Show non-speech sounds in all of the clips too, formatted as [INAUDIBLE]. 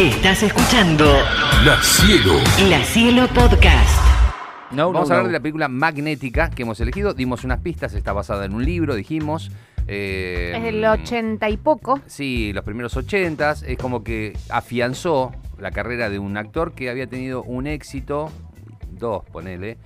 Estás escuchando La Cielo. La Cielo Podcast. No, Vamos no, a hablar no. de la película Magnética que hemos elegido. Dimos unas pistas, está basada en un libro, dijimos. Eh, Es del ochenta y poco. Sí, los primeros ochentas. Es como que afianzó la carrera de un actor que había tenido un éxito, dos, ponele,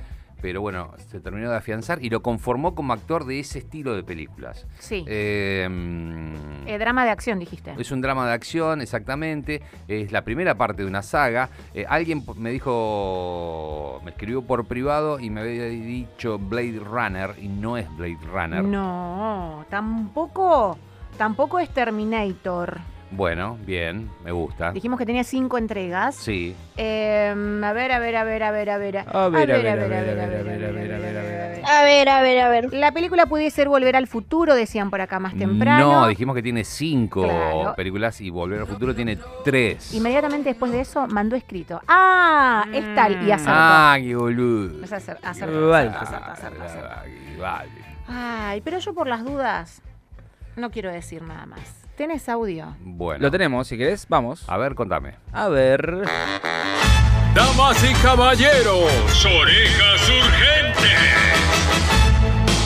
pero bueno, se terminó de afianzar y lo conformó como actor de ese estilo de películas. Sí. Eh, mm, Eh, drama de acción, dijiste. es un drama de acción, exactamente. Es la primera parte de una saga. Eh, alguien me dijo, me escribió por privado y me había dicho Blade Runner y no es Blade Runner. No, tampoco, tampoco es Terminator. Bueno, bien, me gusta. Dijimos que tenía cinco entregas. Sí. Em, a ver, a ver, a ver, a ver, a ver. A ver, a ver, a ver, a ver, a ver, a ver, a ver, a ver. A ver, a ver, a ver. La película pudiese ser Volver al Futuro, decían por acá más temprano. No, dijimos que tiene cinco Claro. películas y Volver al Futuro tiene tres. Inmediatamente después de eso mandó escrito. Ah, es tal. Y acertó. Ah, qué boludo. Acertó. Ay, pero yo por las dudas no quiero decir nada más. ¿Tenés audio? Bueno. Lo tenemos, si querés, vamos. A ver, contame. A ver. Damas y caballeros, orejas urgentes.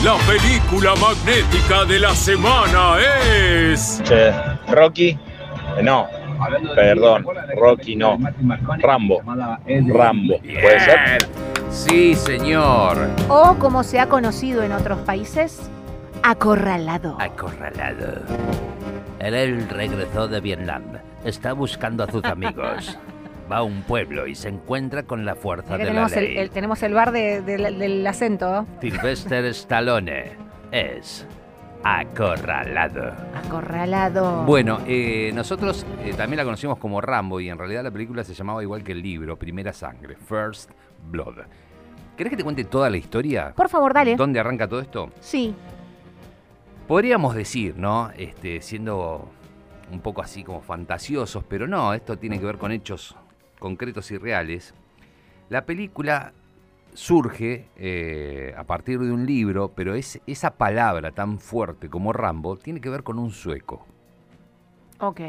La película magnética de la semana es. Che, Rocky, eh, no, perdón, Rocky no, Rambo, Rambo, ¿puede ser? Sí, señor. O como se ha conocido en otros países, acorralado. Acorralado. Él regresó de Vietnam. Está buscando a sus amigos. Va a un pueblo y se encuentra con la fuerza de la el, ley. el- tenemos el bar de- de- del acento. Sylvester Stallone es acorralado. Acorralado. Bueno, eh, nosotros eh, también la conocimos como Rambo y en realidad la película se llamaba igual que el libro, Primera Sangre, First Blood. ¿Querés que te cuente toda la historia? Por favor, dale. ¿Dónde arranca todo esto? Sí. Podríamos decir, ¿no? Este, siendo un poco así como fantasiosos, pero no, esto tiene que ver con hechos concretos y reales. La película surge eh, a partir de un libro, pero es, esa palabra tan fuerte como Rambo tiene que ver con un sueco. Ok.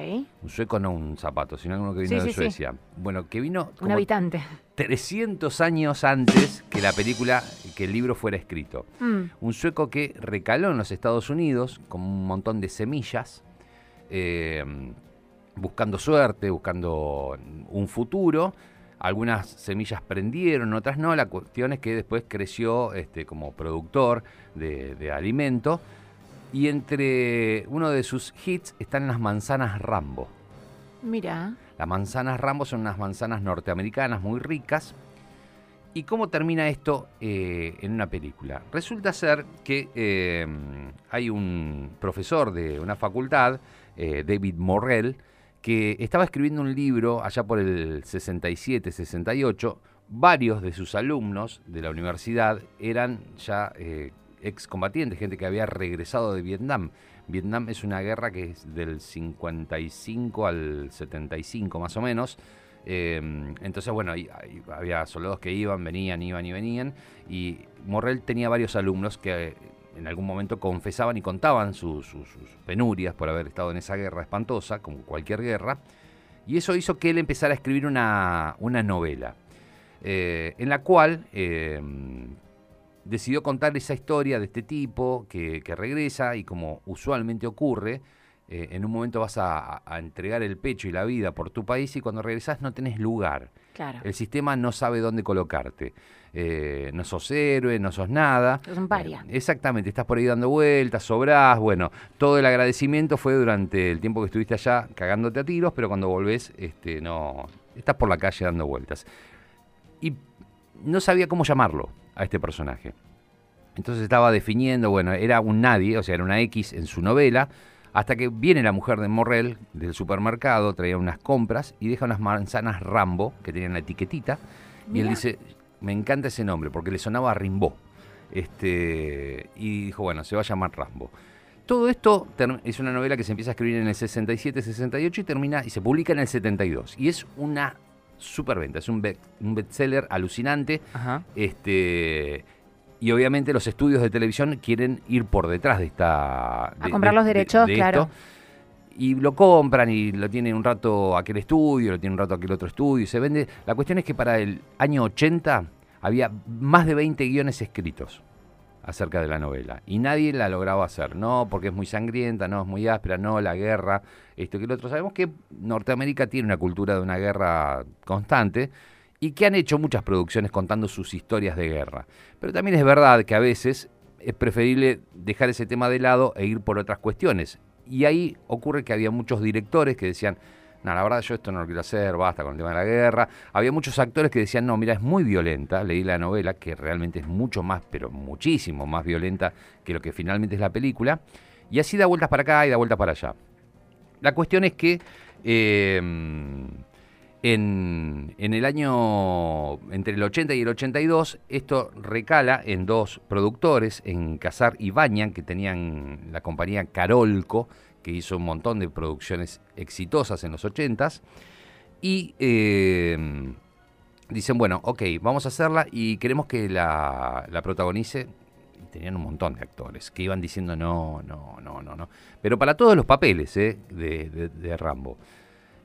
Un sueco no un zapato, sino uno que vino Sí, de sí, sí. Suecia. Bueno, que vino Un como habitante. 300 años antes que la película, que el libro fuera escrito. Mm. Un sueco que recaló en los Estados Unidos con un montón de semillas, eh, buscando suerte, buscando un futuro. Algunas semillas prendieron, otras no. La cuestión es que después creció este, como productor de, de alimento. Y entre uno de sus hits están las manzanas Rambo. Mira. Las manzanas Rambo son unas manzanas norteamericanas muy ricas. ¿Y cómo termina esto eh, en una película? Resulta ser que eh, hay un profesor de una facultad, eh, David Morrell, que estaba escribiendo un libro allá por el 67-68. Varios de sus alumnos de la universidad eran ya excombatientes, gente que había regresado de Vietnam. Vietnam es una guerra que es del 55 al 75 más o menos. Eh, entonces, bueno, había soldados que iban, venían, iban y venían. Y Morrell tenía varios alumnos que eh, en algún momento confesaban y contaban sus, penurias por haber estado en esa guerra espantosa, como cualquier guerra. Y eso hizo que él empezara a escribir una, novela, eh, en la cual eh, decidió contar esa historia de este tipo que, que regresa y como usualmente ocurre, eh, en un momento vas a, a entregar el pecho y la vida por tu país y cuando regresas no tenés lugar. Claro. El sistema no sabe dónde colocarte. Eh, no sos héroe, no sos nada. Es un paria. Eh, exactamente, estás por ahí dando vueltas, sobrás. Bueno, todo el agradecimiento fue durante el tiempo que estuviste allá cagándote a tiros, pero cuando volvés, este, no, estás por la calle dando vueltas. Y no sabía cómo llamarlo a este personaje. Entonces estaba definiendo, bueno, era un nadie, o sea, era una X en su novela, hasta que viene la mujer de Morrell del supermercado, traía unas compras y deja unas manzanas Rambo que tenían la etiquetita. Y él dice, me encanta ese nombre porque le sonaba a Rimbaud. Este, y dijo, bueno, se va a llamar Rambo. Todo esto es una novela que se empieza a escribir en el 67, 68 y termina y se publica en el 72. Y es una superventa, es un, be- un bestseller alucinante. Ajá. Este, y obviamente los estudios de televisión quieren ir por detrás de esta. de- comprar de- los de- derechos, de claro. esto. y lo compran y lo tiene un rato aquel estudio, lo tiene un rato aquel otro estudio, y se vende. La cuestión es que para el año 80 había más de 20 guiones escritos acerca de la novela y nadie la lograba hacer, no porque es muy sangrienta, no es muy áspera, no la guerra, esto que lo otro. Sabemos que Norteamérica tiene una cultura de una guerra constante y que han hecho muchas producciones contando sus historias de guerra. Pero también es verdad que a veces es preferible dejar ese tema de lado e ir por otras cuestiones. Y ahí ocurre que había muchos directores que decían, no, la verdad yo esto no lo quiero hacer, basta con el tema de la guerra. Había muchos actores que decían, no, mira, es muy violenta, leí la novela, que realmente es mucho más, pero muchísimo más violenta que lo que finalmente es la película. Y así da vueltas para acá y da vueltas para allá. La cuestión es que eh, en, en, el año entre el 80 y el 82, esto recala en dos productores, en Casar y Bañan, que tenían la compañía Carolco, que hizo un montón de producciones exitosas en los 80s. Y eh, dicen, bueno, ok, vamos a hacerla y queremos que la, la protagonice. Y tenían un montón de actores que iban diciendo no, no, no, no, no. Pero para todos los papeles eh, de, de Rambo.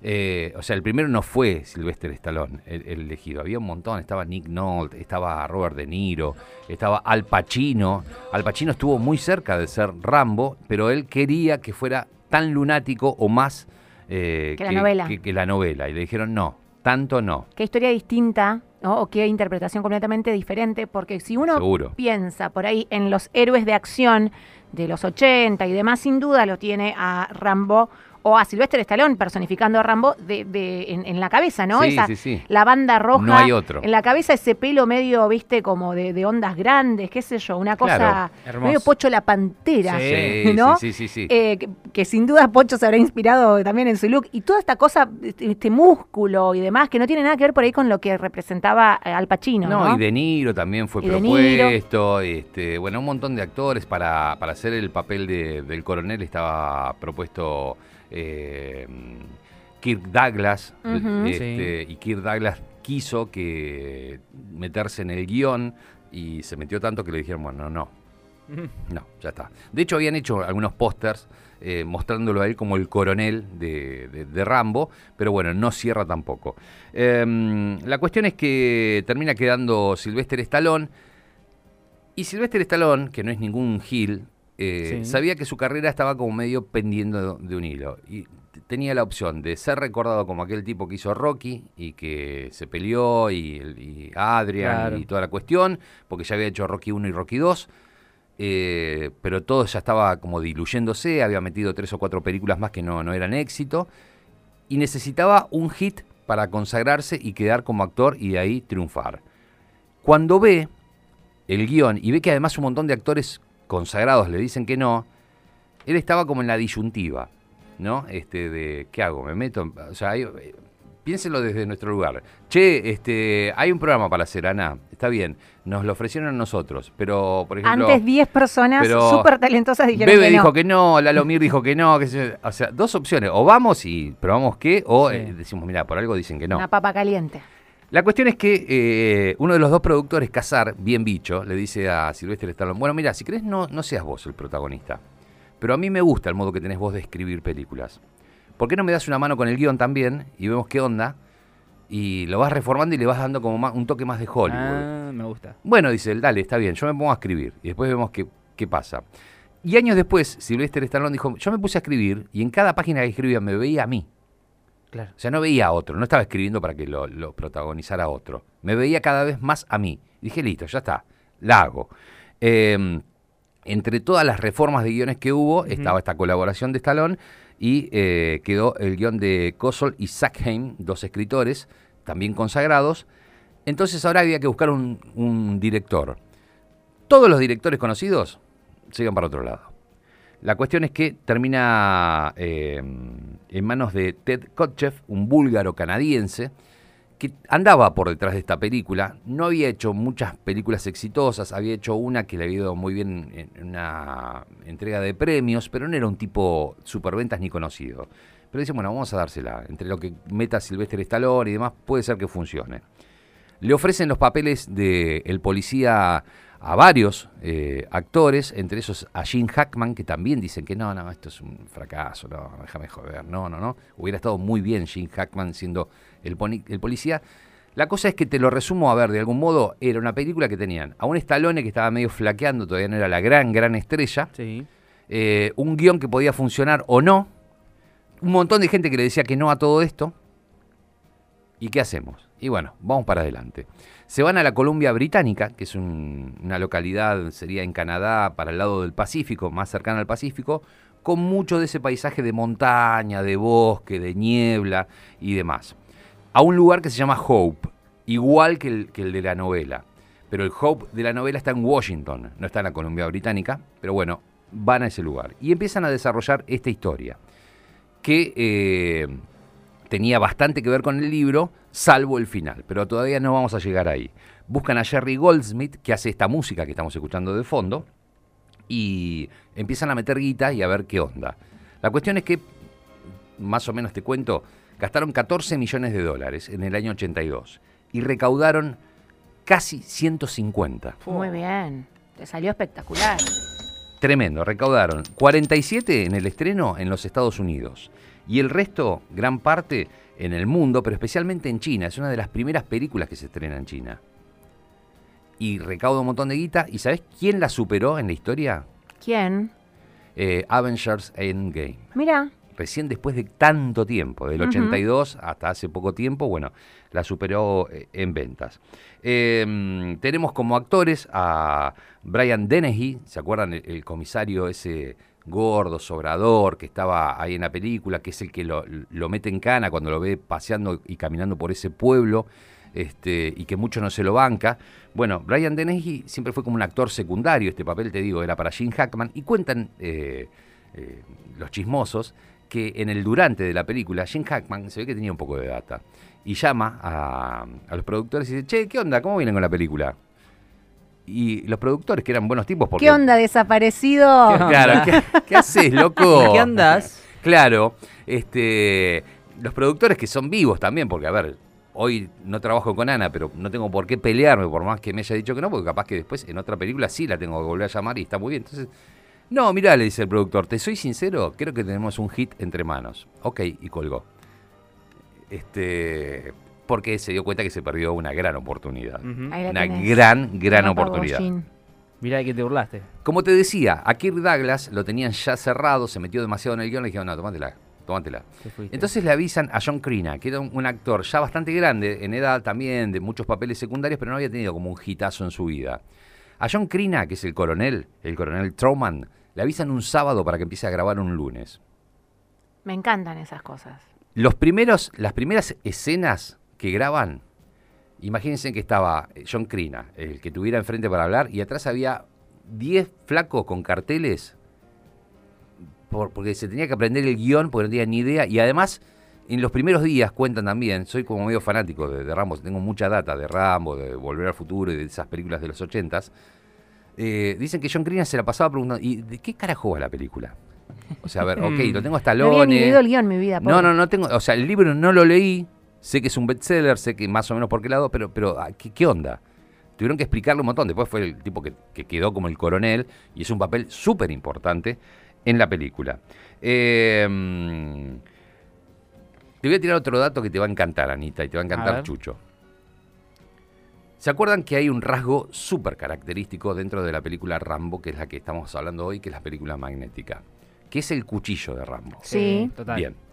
Eh, o sea, el primero no fue Sylvester Stallone, el, el, elegido. Había un montón. Estaba Nick Nolte, estaba Robert De Niro, estaba Al Pacino. Al Pacino estuvo muy cerca de ser Rambo, pero él quería que fuera tan lunático o más eh, que, la novela. Que, que, la novela. Y le dijeron no, tanto no. Qué historia distinta. ¿no? O qué interpretación completamente diferente, porque si uno Seguro. piensa por ahí en los héroes de acción de los 80 y demás, sin duda lo tiene a Rambo o a Silvestre Stallone personificando a Rambo de, de, en, en, la cabeza, ¿no? Sí, Esa, sí, sí. La banda roja. No hay otro. En la cabeza ese pelo medio, viste, como de, de ondas grandes, qué sé yo, una cosa claro. medio Pocho la Pantera, sí, [LAUGHS] ¿no? Sí, sí, sí. Eh, que, que, sin duda Pocho se habrá inspirado también en su look. Y toda esta cosa, este, este, músculo y demás, que no tiene nada que ver por ahí con lo que representaba eh, Al Pacino, ¿no? No, y De Niro también fue Y propuesto, este, bueno, un montón de actores para, para hacer el papel de, del coronel estaba propuesto eh, Kirk Douglas, Uh -huh. este, Sí. y Kirk Douglas quiso que meterse en el guion y se metió tanto que le dijeron, bueno, no, no, ya está. De hecho, habían hecho algunos pósters eh, mostrándolo a él como el coronel de, de, de Rambo, pero bueno, no cierra tampoco. Eh, la cuestión es que termina quedando Sylvester Stallone, y Sylvester Stallone, que no es ningún Gil, eh, Sí. sabía que su carrera estaba como medio pendiendo de un hilo. Y tenía la opción de ser recordado como aquel tipo que hizo Rocky y que se peleó y, y Adrian Claro. y toda la cuestión, porque ya había hecho Rocky 1 y Rocky 2. eh, pero todo ya estaba como diluyéndose, había metido tres o cuatro películas más que no, no eran éxito, y necesitaba un hit para consagrarse y quedar como actor y de ahí triunfar. Cuando ve el guion y ve que además un montón de actores consagrados le dicen que no, él estaba como en la disyuntiva, ¿no? Este de, ¿qué hago? ¿Me meto? en- O sea, hay- eh, piénsenlo desde nuestro lugar. Che, este, hay un programa para hacer, Ana, está bien, nos lo ofrecieron a nosotros, pero, por ejemplo... Antes 10 personas súper talentosas dijeron Bebe que no. dijo que no, Lalo Mir dijo que no, que se- o sea, dos opciones, o vamos y probamos qué, o Sí. eh, decimos, mira, por algo dicen que no. Una papa caliente. La cuestión es que eh, uno de los dos productores, Casar, bien bicho, le dice a Silvestre Stallone, bueno, mira, si querés no, no seas vos el protagonista, pero a mí me gusta el modo que tenés vos de escribir películas. ¿Por qué no me das una mano con el guion también y vemos qué onda? Y lo vas reformando y le vas dando como más- un toque más de Hollywood. Ah, me gusta. Bueno, dice él, dale, está bien, yo me pongo a escribir y después vemos qué, qué pasa. Y años después, Silvestre Stallone dijo, yo me puse a escribir y en cada página que escribía me veía a mí. Claro. O sea, no veía a otro, no estaba escribiendo para que lo, lo protagonizara otro. Me veía cada vez más a mí. Dije, listo, ya está, la hago. Eh, entre todas las reformas de guiones que hubo, estaba esta colaboración de Stallone y eh, quedó el guion de Kosol y Sackheim, dos escritores también consagrados. Entonces ahora había que buscar un, un director. Todos los directores conocidos se iban para otro lado. La cuestión es que termina eh, en manos de Ted Kotcheff, un búlgaro canadiense, que andaba por detrás de esta película. No había hecho muchas películas exitosas, había hecho una que le había ido muy bien en una entrega de premios, pero no era un tipo superventas ni conocido. Pero dice, bueno, vamos a dársela. Entre lo que meta Silvestre Stallone y demás, puede ser que funcione. Le ofrecen los papeles de el policía a varios eh, actores, entre esos a Gene Hackman, que también dicen que no, no, esto es un fracaso, no, déjame joder, no, no, no. Hubiera estado muy bien Gene Hackman siendo el policía. La cosa es que te lo resumo, a ver, de algún modo era una película que tenían a un Stallone que estaba medio flaqueando, todavía no era la gran, gran estrella, Sí. eh, un guion que podía funcionar o no, un montón de gente que le decía que no a todo esto. ¿Y qué hacemos? Y bueno, vamos para adelante. Se van a la Columbia Británica, que es un- una localidad, sería en Canadá, para el lado del Pacífico, más cercana al Pacífico, con mucho de ese paisaje de montaña, de bosque, de niebla y demás. A un lugar que se llama Hope, igual que el, que el de la novela. Pero el Hope de la novela está en Washington, no está en la Columbia Británica, pero bueno, van a ese lugar. Y empiezan a desarrollar esta historia, que eh, tenía bastante que ver con el libro, salvo el final, pero todavía no vamos a llegar ahí. Buscan a Jerry Goldsmith, que hace esta música que estamos escuchando de fondo, y empiezan a meter guita y a ver qué onda. La cuestión es que, más o menos te cuento, gastaron 14 millones de dólares en el año 82 y recaudaron casi 150. Muy bien. Te salió espectacular. Tremendo, recaudaron 47 en el estreno en los Estados Unidos y el resto, gran parte, en el mundo, pero especialmente en China. Es una de las primeras películas que se estrena en China. Y recauda un montón de guita. ¿Y sabes quién la superó en la historia? ¿Quién? Eh, Avengers Endgame. Mira, Recién después de tanto tiempo, del Ujú. 82 hasta hace poco tiempo, bueno, la superó eh, en ventas. Eh, tenemos como actores a Brian Dennehy, ¿se acuerdan? El, el comisario ese gordo, sobrador, que estaba ahí en la película, que es el que lo, mete en cana cuando lo ve paseando y caminando por ese pueblo. Este, y que mucho no se lo banca. Bueno, Brian Dennehy siempre fue como un actor secundario, este papel, te digo, era para Gene Hackman, y cuentan eh, eh, los chismosos que en el durante de la película, Gene Hackman se ve que tenía un poco de data, y llama a, a los productores y dice, che, ¿qué onda? ¿Cómo vienen con la película? Y los productores, que eran buenos tipos, porque... ¿qué onda desaparecido? ¿Qué onda? Claro, ¿qué, qué haces, [LAUGHS] loco? ¿En qué andas? Claro, este, los productores que son vivos también, porque a ver, hoy no trabajo con Ana, pero no tengo por qué pelearme por más que me haya dicho que no, porque capaz que después en otra película sí la tengo que volver a llamar y está muy bien. Entonces, no, mirá, le dice el productor, te soy sincero, creo que tenemos un hit entre manos. Ok, y colgó. Este, porque se dio cuenta que se perdió una gran oportunidad. Una tenés. gran, gran No oportunidad. Mirá de que te burlaste. Como te decía, a Kirk Douglas lo tenían ya cerrado, se metió demasiado en el guion, le dijeron, no, tomátela, tomátela. Entonces le avisan a John Crina, que era un, un actor ya bastante grande, en edad también, de muchos papeles secundarios, pero no había tenido como un hitazo en su vida. A John Crina, que es el coronel, el coronel Trowman, le avisan un sábado para que empiece a grabar un lunes. Me encantan esas cosas. Los primeros, las primeras escenas que graban, imagínense que estaba John Crina, el que tuviera enfrente para hablar, y atrás había 10 flacos con carteles, por- porque se tenía que aprender el guion, porque no tenía ni idea, y además, en los primeros días cuentan también, soy como medio fanático de, de Rambo, tengo mucha data de Rambo, de Volver al Futuro y de esas películas de los ochentas, eh, dicen que John Crina se la pasaba preguntando, ¿y de qué carajo va la película? O sea, a ver, ok, lo tengo hasta [LAUGHS] No había ni leído el guion mi vida. no, no, no tengo. O sea, el libro no lo leí. Sé que es un bestseller, sé que más o menos por qué lado, pero, pero ah, ¿qué, qué onda? Tuvieron que explicarle un montón. Después fue el tipo que, que quedó como el coronel y es un papel súper importante en la película. Eh, mm, te voy a tirar otro dato que te va a encantar, Anita, y te va a encantar. Chucho. ¿Se acuerdan que hay un rasgo súper característico dentro de la película Rambo, que es la que estamos hablando hoy, que es la película magnética? Que es el cuchillo de Rambo. Sí. Total. Bien.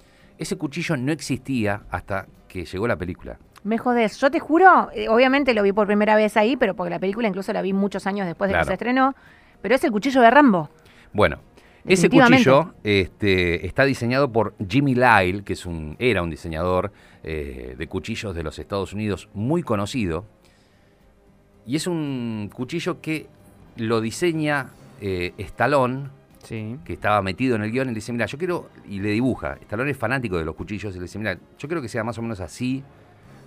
Ese cuchillo no existía hasta que llegó la película. Me jodés. Yo te juro, eh, obviamente lo vi por primera vez ahí, pero porque la película incluso la vi muchos años después de Claro. que se estrenó. Pero es el cuchillo de Rambo. Bueno, ese Definitivamente. cuchillo este, está diseñado por Jimmy Lyle, que es un, era un diseñador eh, de cuchillos de los Estados Unidos muy conocido. Y es un cuchillo que lo diseña eh, Stallone, Sí. que estaba metido en el guion, y le dice, mira, yo quiero, y le dibuja, Stallone es fanático de los cuchillos, y le dice, mira, yo quiero que sea más o menos así,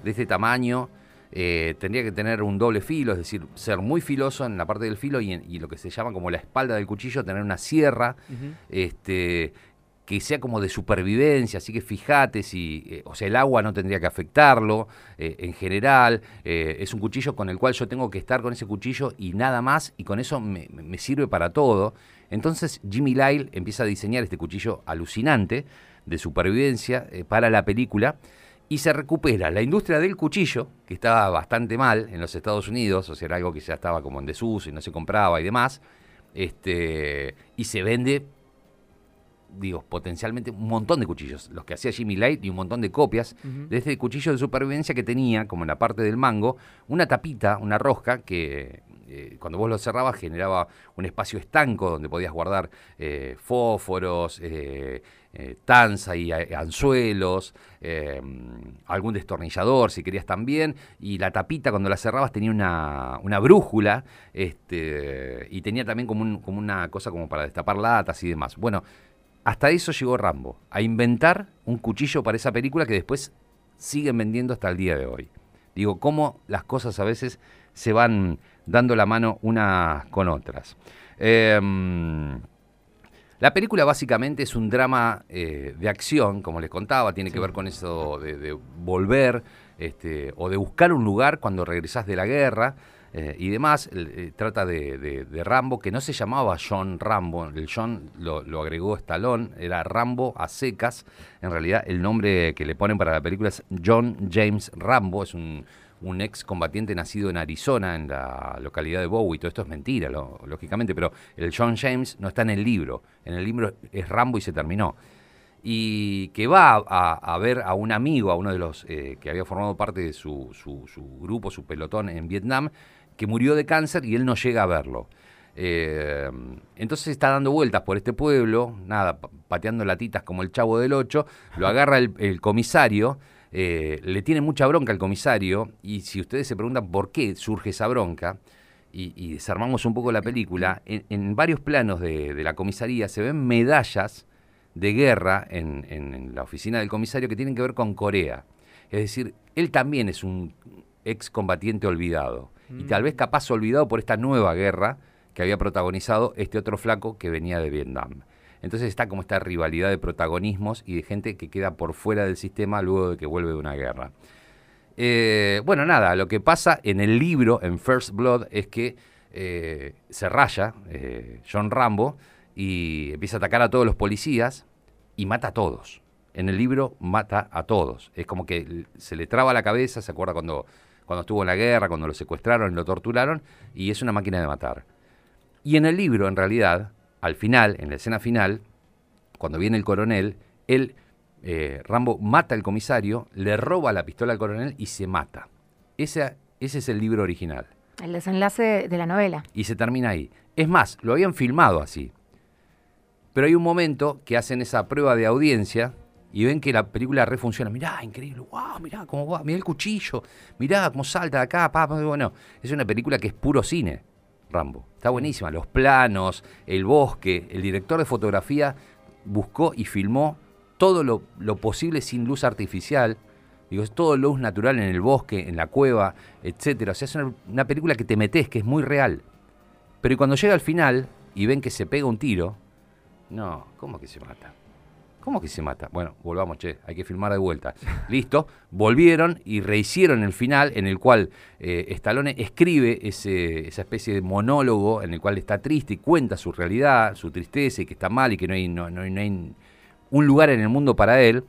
de este tamaño, eh, tendría que tener un doble filo, es decir, ser muy filoso en la parte del filo y, en- y lo que se llama como la espalda del cuchillo, tener una sierra, este, que sea como de supervivencia, así que fíjate si, eh, o sea, el agua no tendría que afectarlo eh, en general, eh, es un cuchillo con el cual yo tengo que estar con ese cuchillo y nada más, y con eso me, me sirve para todo. Entonces Jimmy Lyle empieza a diseñar este cuchillo alucinante de supervivencia para la película y se recupera. La industria del cuchillo, que estaba bastante mal en los Estados Unidos, o sea, era algo que ya estaba como en desuso y no se compraba y demás, este, y se vende, digo, potencialmente un montón de cuchillos, los que hacía Jimmy Light y un montón de copias de este cuchillo de supervivencia que tenía, como en la parte del mango, una tapita, una rosca que eh, cuando vos lo cerrabas generaba un espacio estanco donde podías guardar eh, fósforos, eh, tanza y anzuelos, eh, algún destornillador si querías también, y la tapita cuando la cerrabas tenía una, una brújula este, y tenía también como, un- como una cosa como para destapar latas y demás. Bueno, hasta eso llegó Rambo, a inventar un cuchillo para esa película que después siguen vendiendo hasta el día de hoy. Digo, cómo las cosas a veces se van dando la mano unas con otras. Em, la película básicamente es un drama eh, de acción, como les contaba, tiene que ver con eso de, de volver este, o de buscar un lugar cuando regresás de la guerra eh, y demás. Eh, trata de, de- de Rambo, que no se llamaba John Rambo, el John lo, lo agregó Stallone, era Rambo a secas. En realidad el nombre que le ponen para la película es John James Rambo, es un, un ex combatiente nacido en Arizona, en la localidad de Bowie. Todo esto es mentira, lógicamente, pero el John James no está en el libro. En el libro es Rambo y se terminó. Y que va a, ver a un amigo, a uno de los eh, que había formado parte de su, su- grupo, su pelotón en Vietnam, que murió de cáncer y él no llega a verlo. Eh, entonces está dando vueltas por este pueblo, nada, pa- pateando latitas como el chavo del 8, lo agarra el comisario, eh, le tiene mucha bronca al comisario, y si ustedes se preguntan por qué surge esa bronca, y, y desarmamos un poco la película, en, en varios planos de, de la comisaría se ven medallas de guerra en, en- en la oficina del comisario que tienen que ver con Corea. Es decir, él también es un excombatiente olvidado. Y tal vez capaz olvidado por esta nueva guerra que había protagonizado este otro flaco que venía de Vietnam. Entonces está como esta rivalidad de protagonismos y de gente que queda por fuera del sistema luego de que vuelve una guerra. Eh, bueno, nada, lo que pasa en el libro, en First Blood, es que eh, se raya eh, John Rambo y empieza a atacar a todos los policías y mata a todos. En el libro mata a todos. Es como que se le traba la cabeza, se acuerda cuando, cuando estuvo en la guerra, cuando lo secuestraron lo torturaron, y es una máquina de matar. Y en el libro, en realidad, al final, en la escena final, cuando viene el coronel, él, eh, Rambo, mata al comisario, le roba la pistola al coronel y se mata. Ese, ese es el libro original. El desenlace de la novela. Y se termina ahí. Es más, lo habían filmado así. Pero hay un momento que hacen esa prueba de audiencia y ven que la película refunciona. Mirá, increíble, wow, mirá cómo va, mirá el cuchillo, mirá cómo salta de acá, pa, pa. Bueno, es una película que es puro cine, Rambo. Está buenísima, los planos, el bosque, el director de fotografía buscó y filmó todo lo, lo posible sin luz artificial. Digo, es todo luz natural en el bosque, en la cueva, etcétera. O sea, es una, una película que te metes, que es muy real. Pero cuando llega al final y ven que se pega un tiro, no, ¿cómo que se mata? ¿Cómo que se mata? Bueno, volvamos, che, hay que filmar de vuelta. [LAUGHS] Listo, volvieron y rehicieron el final en el cual eh, Stallone escribe ese, esa especie de monólogo en el cual está triste y cuenta su realidad, su tristeza y que está mal y que no hay, no, no no hay un lugar en el mundo para él.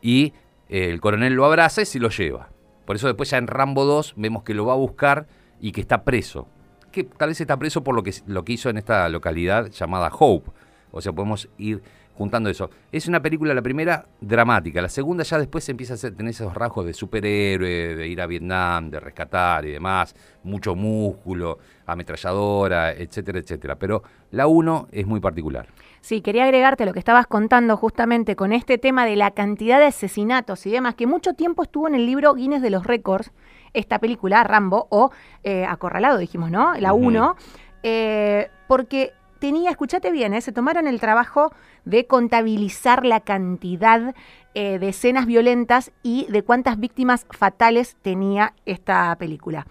Y eh, el coronel lo abraza y se lo lleva. Por eso después ya en Rambo 2 vemos que lo va a buscar y que está preso. Que tal vez está preso por lo que, lo que hizo en esta localidad llamada Hope. O sea, podemos ir juntando eso. Es una película, la primera, dramática. La segunda ya después empieza a tener esos rasgos de superhéroe, de ir a Vietnam, de rescatar y demás. Mucho músculo, ametralladora, etcétera, etcétera. Pero la uno es muy particular. Sí, quería agregarte lo que estabas contando justamente con este tema de la cantidad de asesinatos y demás, que mucho tiempo estuvo en el libro Guinness de los Récords, esta película, Rambo, o eh, Acorralado, dijimos, ¿no? La Ujú. 1, eh, porque tenía, escúchate bien, ¿eh? se tomaron el trabajo de contabilizar la cantidad eh, de escenas violentas y de cuántas víctimas fatales tenía esta película.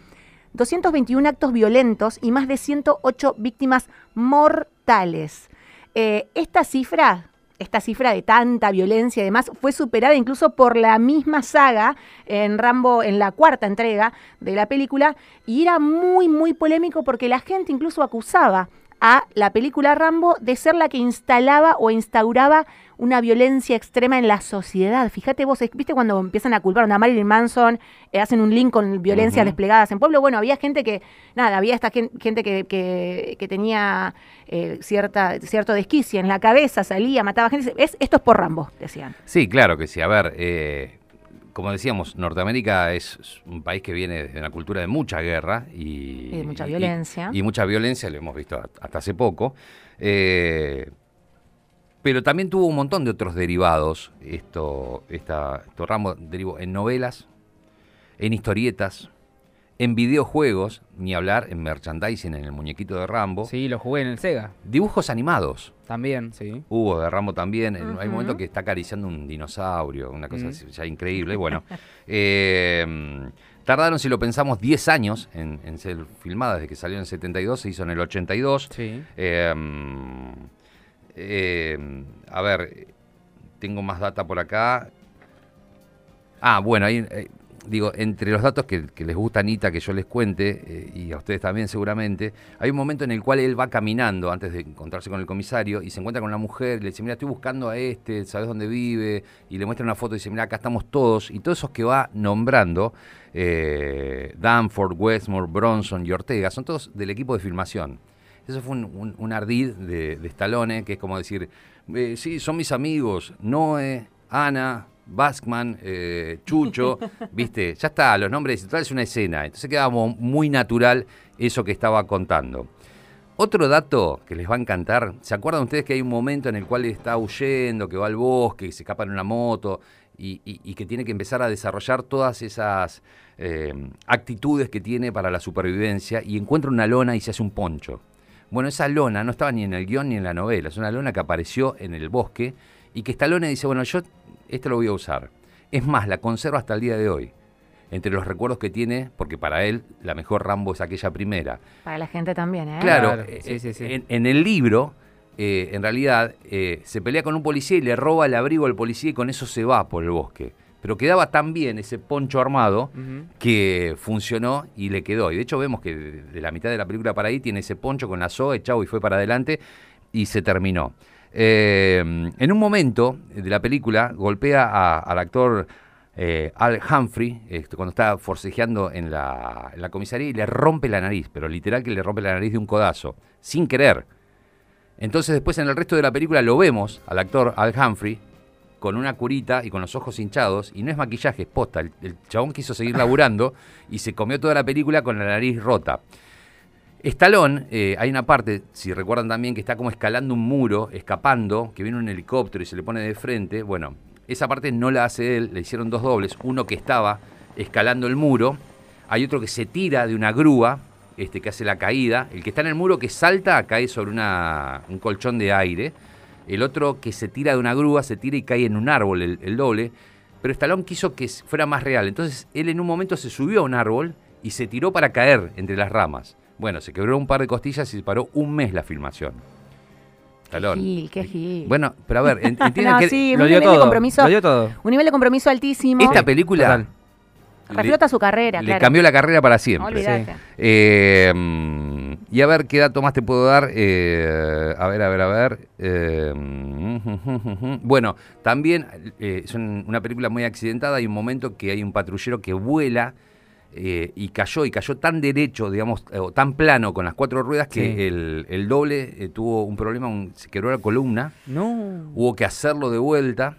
221 actos violentos y más de 108 víctimas mortales. Eh, esta cifra esta cifra de tanta violencia y demás fue superada incluso por la misma saga en Rambo, en la cuarta entrega de la película, y era muy, muy polémico porque la gente incluso acusaba a la película Rambo de ser la que instalaba o instauraba una violencia extrema en la sociedad. Fíjate vos, ¿viste cuando empiezan a culpar a Marilyn Manson, eh, hacen un link con violencias desplegadas en pueblo? Bueno, había gente que, nada, había esta gen- gente que, que- que tenía eh, cierta, cierto desquicio en la cabeza, salía, mataba gente. Es, esto es por Rambo, decían. Sí, claro que sí. A ver, eh, como decíamos, Norteamérica es un país que viene de una cultura de mucha guerra y, Y de mucha violencia. Y, mucha violencia, lo hemos visto hasta hace poco. Eh, pero también tuvo un montón de otros derivados. Esto, esta, esto Rambo derivó en novelas, en historietas, en videojuegos, ni hablar en merchandising, en el muñequito de Rambo. Sí, lo jugué en el Sega. Dibujos animados. También, sí. Hubo de Rambo también. en- Hay un momento que está acariciando un dinosaurio, una cosa Mm. así, ya increíble. Bueno, [LAUGHS] eh, tardaron, si lo pensamos, 10 años en, en ser filmada, desde que salió en el 72, se hizo en el 82. Sí. Eh, eh, a ver, tengo más data por acá. Ah, bueno, ahí, eh, digo, entre los datos que, les gusta Anita que yo les cuente, eh, y a ustedes también seguramente, hay un momento en el cual él va caminando antes de encontrarse con el comisario y se encuentra con una mujer y le dice, mira, estoy buscando a este, ¿sabes dónde vive? Y le muestra una foto y dice, mira, acá estamos todos. Y todos esos que va nombrando, eh, Danford, Westmore, Bronson y Ortega, son todos del equipo de filmación. Eso fue un, un- un ardid de, de Stallone, que es como decir, eh, sí, son mis amigos, Noé, Ana, Baskman, eh, Chucho, [LAUGHS] viste, ya está, los nombres, es una escena. Entonces quedaba muy natural eso que estaba contando. Otro dato que les va a encantar, ¿se acuerdan ustedes que hay un momento en el cual está huyendo, que va al bosque, que se escapa en una moto y, y- y que tiene que empezar a desarrollar todas esas eh, actitudes que tiene para la supervivencia y encuentra una lona y se hace un poncho? Bueno, esa lona no estaba ni en el guion ni en la novela, es una lona que apareció en el bosque y que Stallone dice, bueno, yo esto lo voy a usar. Es más, la conservo hasta el día de hoy. Entre los recuerdos que tiene, porque para él la mejor Rambo es aquella primera. Para la gente también, ¿eh? Claro, Claro, eh, sí, sí, sí. En, en el libro, eh, en realidad, eh, se pelea con un policía y le roba el abrigo al policía y con eso se va por el bosque. Pero quedaba tan bien ese poncho armado que funcionó y le quedó. Y de hecho vemos que de, de la mitad de la película para ahí tiene ese poncho con la soga, chau, y fue para adelante y se terminó. Eh, en un momento de la película golpea a- al actor eh, Al Humphrey este, cuando está forcejeando en la, comisaría y le rompe la nariz, pero literal que le rompe la nariz de un codazo, sin querer. Entonces después en el resto de la película lo vemos al actor Al Humphrey con una curita y con los ojos hinchados, y no es maquillaje, es posta. El, el chabón quiso seguir laburando y se comió toda la película con la nariz rota. Stallone, eh, hay una parte, si recuerdan también, que está como escalando un muro, escapando, que viene un helicóptero y se le pone de frente. Bueno, esa parte no la hace él, le hicieron dos dobles. Uno que estaba escalando el muro, hay otro que se tira de una grúa, este que hace la caída. El que está en el muro que salta cae sobre una, un colchón de aire. El otro que se tira de una grúa, se tira y cae en un árbol, el, el doble. Pero Stallone quiso que fuera más real. Entonces él en un momento se subió a un árbol y se tiró para caer entre las ramas. Bueno, se quebró un par de costillas y se paró un mes la filmación. Stallone. Gil, qué gil. Bueno, pero a ver, [LAUGHS] en- entienden No, que sí, Lo un dio nivel de todo. compromiso. Lo dio todo. Un nivel de compromiso altísimo. esta película total. reflota su carrera, le claro. cambió la carrera para siempre. Eh, y a ver qué dato más te puedo dar. Eh, a ver, a ver, a ver. Eh, [LAUGHS] bueno, también eh, es un- una película muy accidentada. Hay un momento que hay un patrullero que vuela eh, y cayó, y cayó tan derecho, digamos, eh, o tan plano con las cuatro ruedas que Sí. el, el doble eh, tuvo un problema, un- se quebró la columna. No. Hubo que hacerlo de vuelta.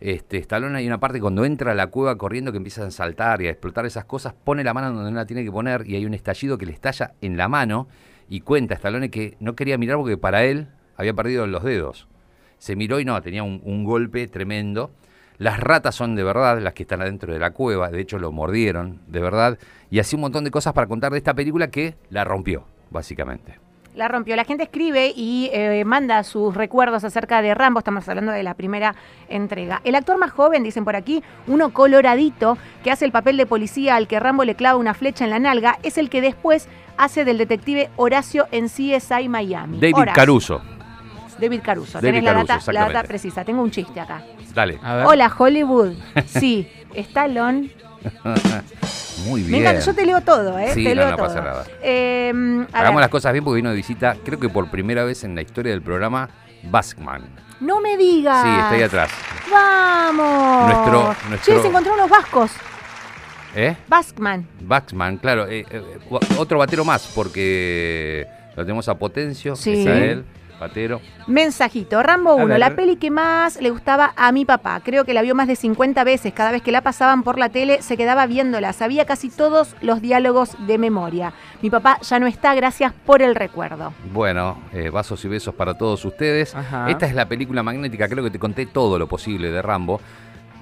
Este, Stallone hay una parte cuando entra a la cueva corriendo que empiezan a saltar y a explotar esas cosas, pone la mano donde no la tiene que poner y hay un estallido que le estalla en la mano y cuenta Stallone que no quería mirar porque para él había perdido los dedos. Se miró y no, tenía un, un golpe tremendo. Las ratas son de verdad las que están adentro de la cueva, de hecho lo mordieron, de verdad. Y así un montón de cosas para contar de esta película que la rompió, básicamente. La rompió. La gente escribe y eh, manda sus recuerdos acerca de Rambo. Estamos hablando de la primera entrega. El actor más joven, dicen por aquí, uno coloradito, que hace el papel de policía al que Rambo le clava una flecha en la nalga, es el que después hace del detective Horacio en CSI Miami. David Horacio. Caruso. David Caruso. David Tenés la, Caruso, data, la data precisa. Tengo un chiste acá. Dale. A ver. Hola, Hollywood. [LAUGHS] Sí, Stallone. [LAUGHS] Muy Me bien. encanta, yo te leo todo, ¿eh? Sí, te no, leo no todo. pasa nada. Eh, a Hagamos ver, las cosas bien porque vino de visita, creo que por primera vez en la historia del programa, Baskman. No me digas. Sí, está ahí atrás. ¡Vamos! Nuestro- nuestro- Che, se encontró unos vascos. ¿Eh? Baskman. Baskman, claro. eh, eh, otro batero más porque lo tenemos a Potencio, Sí. es a él, batero. Mensajito. Rambo A 1, ver. la peli que más le gustaba a mi papá. Creo que la vio más de 50 veces. Cada vez que la pasaban por la tele se quedaba viéndola. Sabía casi todos los diálogos de memoria. Mi papá ya no está, gracias por el recuerdo. Bueno, eh, vasos y besos para todos ustedes. Ajá. Esta es la película magnética, creo que te conté todo lo posible de Rambo.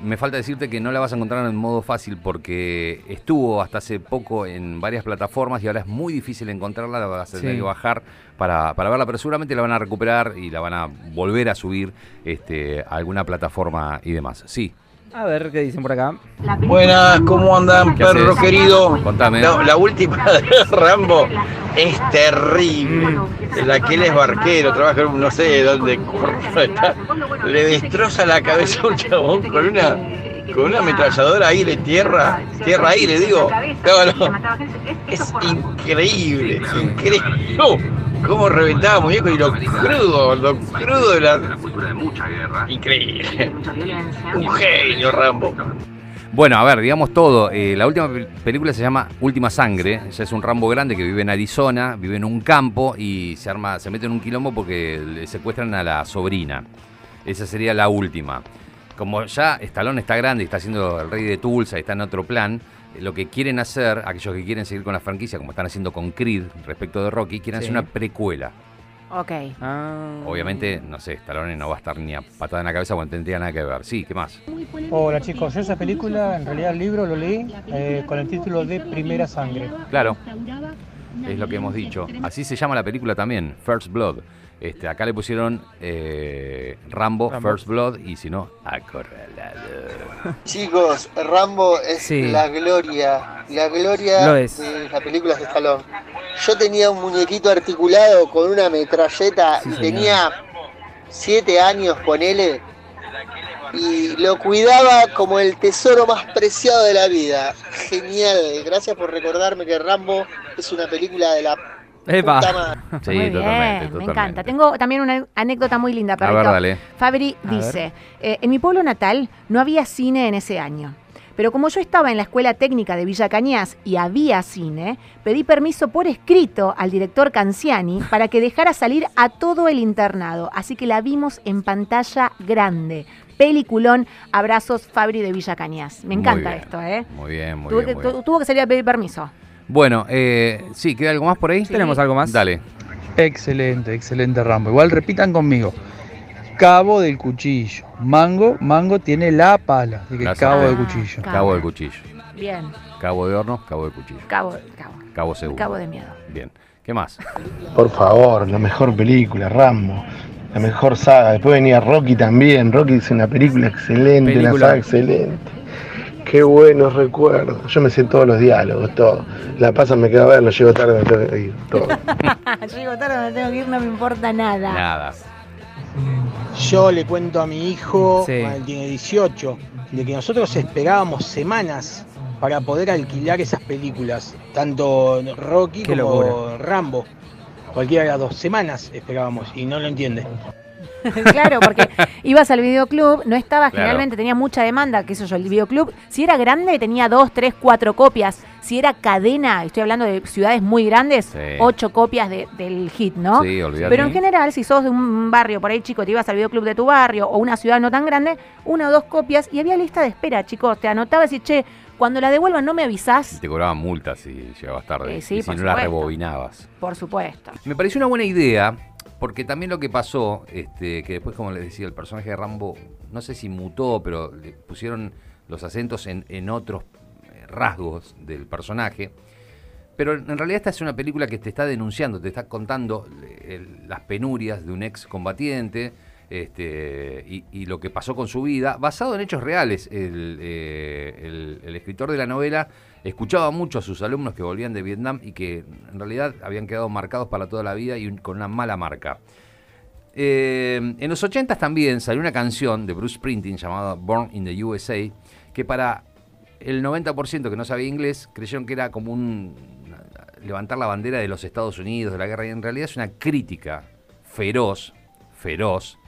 Me falta decirte que no la vas a encontrar en modo fácil porque estuvo hasta hace poco en varias plataformas y ahora es muy difícil encontrarla, la vas a tener Sí. que bajar para, para verla, pero seguramente la van a recuperar y la van a volver a subir este, a alguna plataforma y demás. Sí, A ver qué dicen por acá. Buenas, ¿cómo andan, ¿Qué perro haces? querido? Contame. La, la última de Rambo es terrible. La que él es barquero, trabaja en un- no sé dónde está. Le destroza la cabeza a un chabón con una con una ametralladora aire, tierra, tierra aire, digo. Claro, no. Es increíble, increíble. No, cómo reventaba muñeco y lo crudo, lo crudo de la. Increíble. Un genio, Rambo. Bueno, a ver, digamos todo. Eh, la última pel- película se llama Última Sangre. Ya es un Rambo grande que vive en Arizona, vive en un campo y se arma, se mete en un quilombo porque le secuestran a la sobrina. Esa sería la última. Como ya Stallone está grande y está haciendo el rey de Tulsa y está en otro plan, lo que quieren hacer, aquellos que quieren seguir con la franquicia, como están haciendo con Creed respecto de Rocky, quieren hacer una precuela. Ok. Ah. Obviamente, no sé, Stallone no va a estar ni a patada en la cabeza cuando tendría nada que ver. Sí, ¿qué más? Hola chicos, yo esa película, en realidad el libro lo leí eh, con el título de Primera Sangre. Claro. Es lo que hemos dicho. Así se llama la película también, First Blood. Este, acá le pusieron eh, Rambo, Rambo. First Blood, y si no, Acorralado. [LAUGHS] Chicos, Rambo es Sí. la gloria, la gloria Lo es. de las películas de Stallone. Yo tenía un muñequito articulado con una metralleta Sí, y señor. tenía siete años, ponele, y lo cuidaba como el tesoro más preciado de la vida. Genial, gracias por recordarme que Rambo es una película de la Epa. Sí, Muy bien, totalmente, me encanta. Tengo también una anécdota muy linda, A perrito. ver, dale. Fabri A dice, eh, en mi pueblo natal no había cine en ese año. Pero como yo estaba en la escuela técnica de Villa Cañas y había cine, pedí permiso por escrito al director Canciani para que dejara salir a todo el internado. Así que la vimos en pantalla grande. Peliculón, abrazos Fabri de Villa Cañas. Me encanta bien, esto, ¿eh? Muy bien, muy Tuvo bien. que, muy bien. tu- tuvo que salir a pedir permiso. Bueno, eh, sí, ¿queda algo más por ahí? ¿Tenemos algo más? Dale. Excelente, excelente Rambo. Igual repitan conmigo. Cabo del cuchillo. Mango, mango tiene la pala. Así que Gracias. cabo del Ah, cuchillo. Cabo. Cabo del cuchillo. Bien. Cabo de horno, cabo de cuchillo. Cabo, cabo. Cabo seguro. Cabo de miedo. Bien. ¿Qué más? Por favor, la mejor película, Rambo. La mejor saga. Después venía Rocky también. Rocky es una película excelente, Película. una saga excelente. Qué buenos recuerdos. Yo me sé todos los diálogos, todo. La pasa, me quedo a ver, no llego tarde, me tengo que ir, todo. [LAUGHS] Llego tarde, me tengo que ir, no me importa nada. Nada. Yo le cuento a mi hijo, Sí. él tiene 18, de que nosotros esperábamos semanas para poder alquilar esas películas, tanto Rocky Qué como locura. Rambo. Cualquiera de las dos semanas esperábamos y no lo entiende. [LAUGHS] claro, porque ibas al videoclub, no estaba, Claro. generalmente tenía mucha demanda, qué sé yo, el videoclub, si era grande tenía dos, tres, cuatro copias, si era cadena, estoy hablando de ciudades muy grandes, Sí. ocho copias de- del hit, ¿no? Sí, olvídate. Pero en general, si sos de un barrio por ahí chico, te ibas al videoclub de tu barrio o una ciudad no tan grande, una o dos copias y había lista de espera, chicos, te anotabas y che, cuando la devuelvan no me avisás, te cobraban multas si llegabas tarde. Eh, sí, y si no la rebobinabas. por supuesto. Me pareció una buena idea, porque también lo que pasó, este, que después, como les decía, el personaje de Rambo, no sé si mutó, pero le pusieron los acentos en, en otros eh, rasgos del personaje. Pero en realidad esta es una película que te está denunciando, te está contando eh, el- las penurias de un ex combatiente este, y, lo que pasó con su vida, basado en hechos reales. El, eh, el- escritor de la novela escuchaba mucho a sus alumnos que volvían de Vietnam y que en realidad habían quedado marcados para toda la vida y con una mala marca. eh, en los 80 también salió una canción de Bruce Springsteen llamada Born in the USA, que para el 90% que no sabía inglés creyeron que era como un levantar la bandera de los Estados Unidos, de la guerra, y en realidad es una crítica feroz, feroz,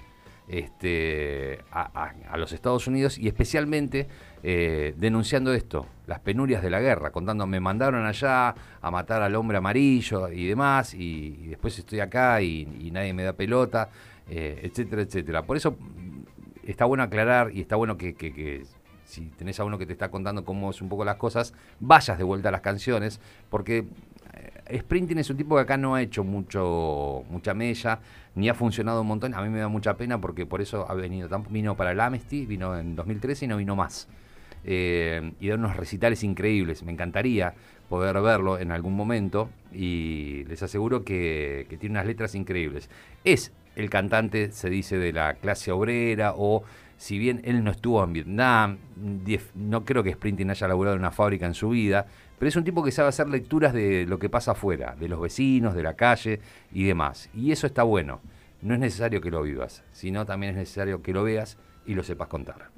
este, a, los Estados Unidos y especialmente eh, denunciando esto, las penurias de la guerra, contando, me mandaron allá a matar al hombre amarillo y demás, y, después estoy acá y, nadie me da pelota, eh, etcétera, etcétera. Por eso mm, está bueno aclarar y está bueno que, que- si tenés a uno que te está contando cómo es un poco las cosas, vayas de vuelta a las canciones, porque Sprinting es un tipo que acá no ha hecho mucho mucha mella, ni ha funcionado un montón. A mí me da mucha pena porque por eso ha venido, vino para el Amnesty, vino en 2013 y no vino más. Eh, y da unos recitales increíbles. Me encantaría poder verlo en algún momento y les aseguro que, que tiene unas letras increíbles. Es el cantante, se dice, de la clase obrera o si bien él no estuvo en Vietnam, no creo que Sprinting haya laburado en una fábrica en su vida, pero es un tipo que sabe hacer lecturas de lo que pasa afuera, de los vecinos, de la calle y demás. Y eso está bueno. No es necesario que lo vivas, sino también es necesario que lo veas y lo sepas contar.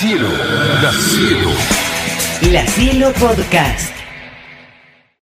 Cielo, La Cielo. La Cielo Podcast.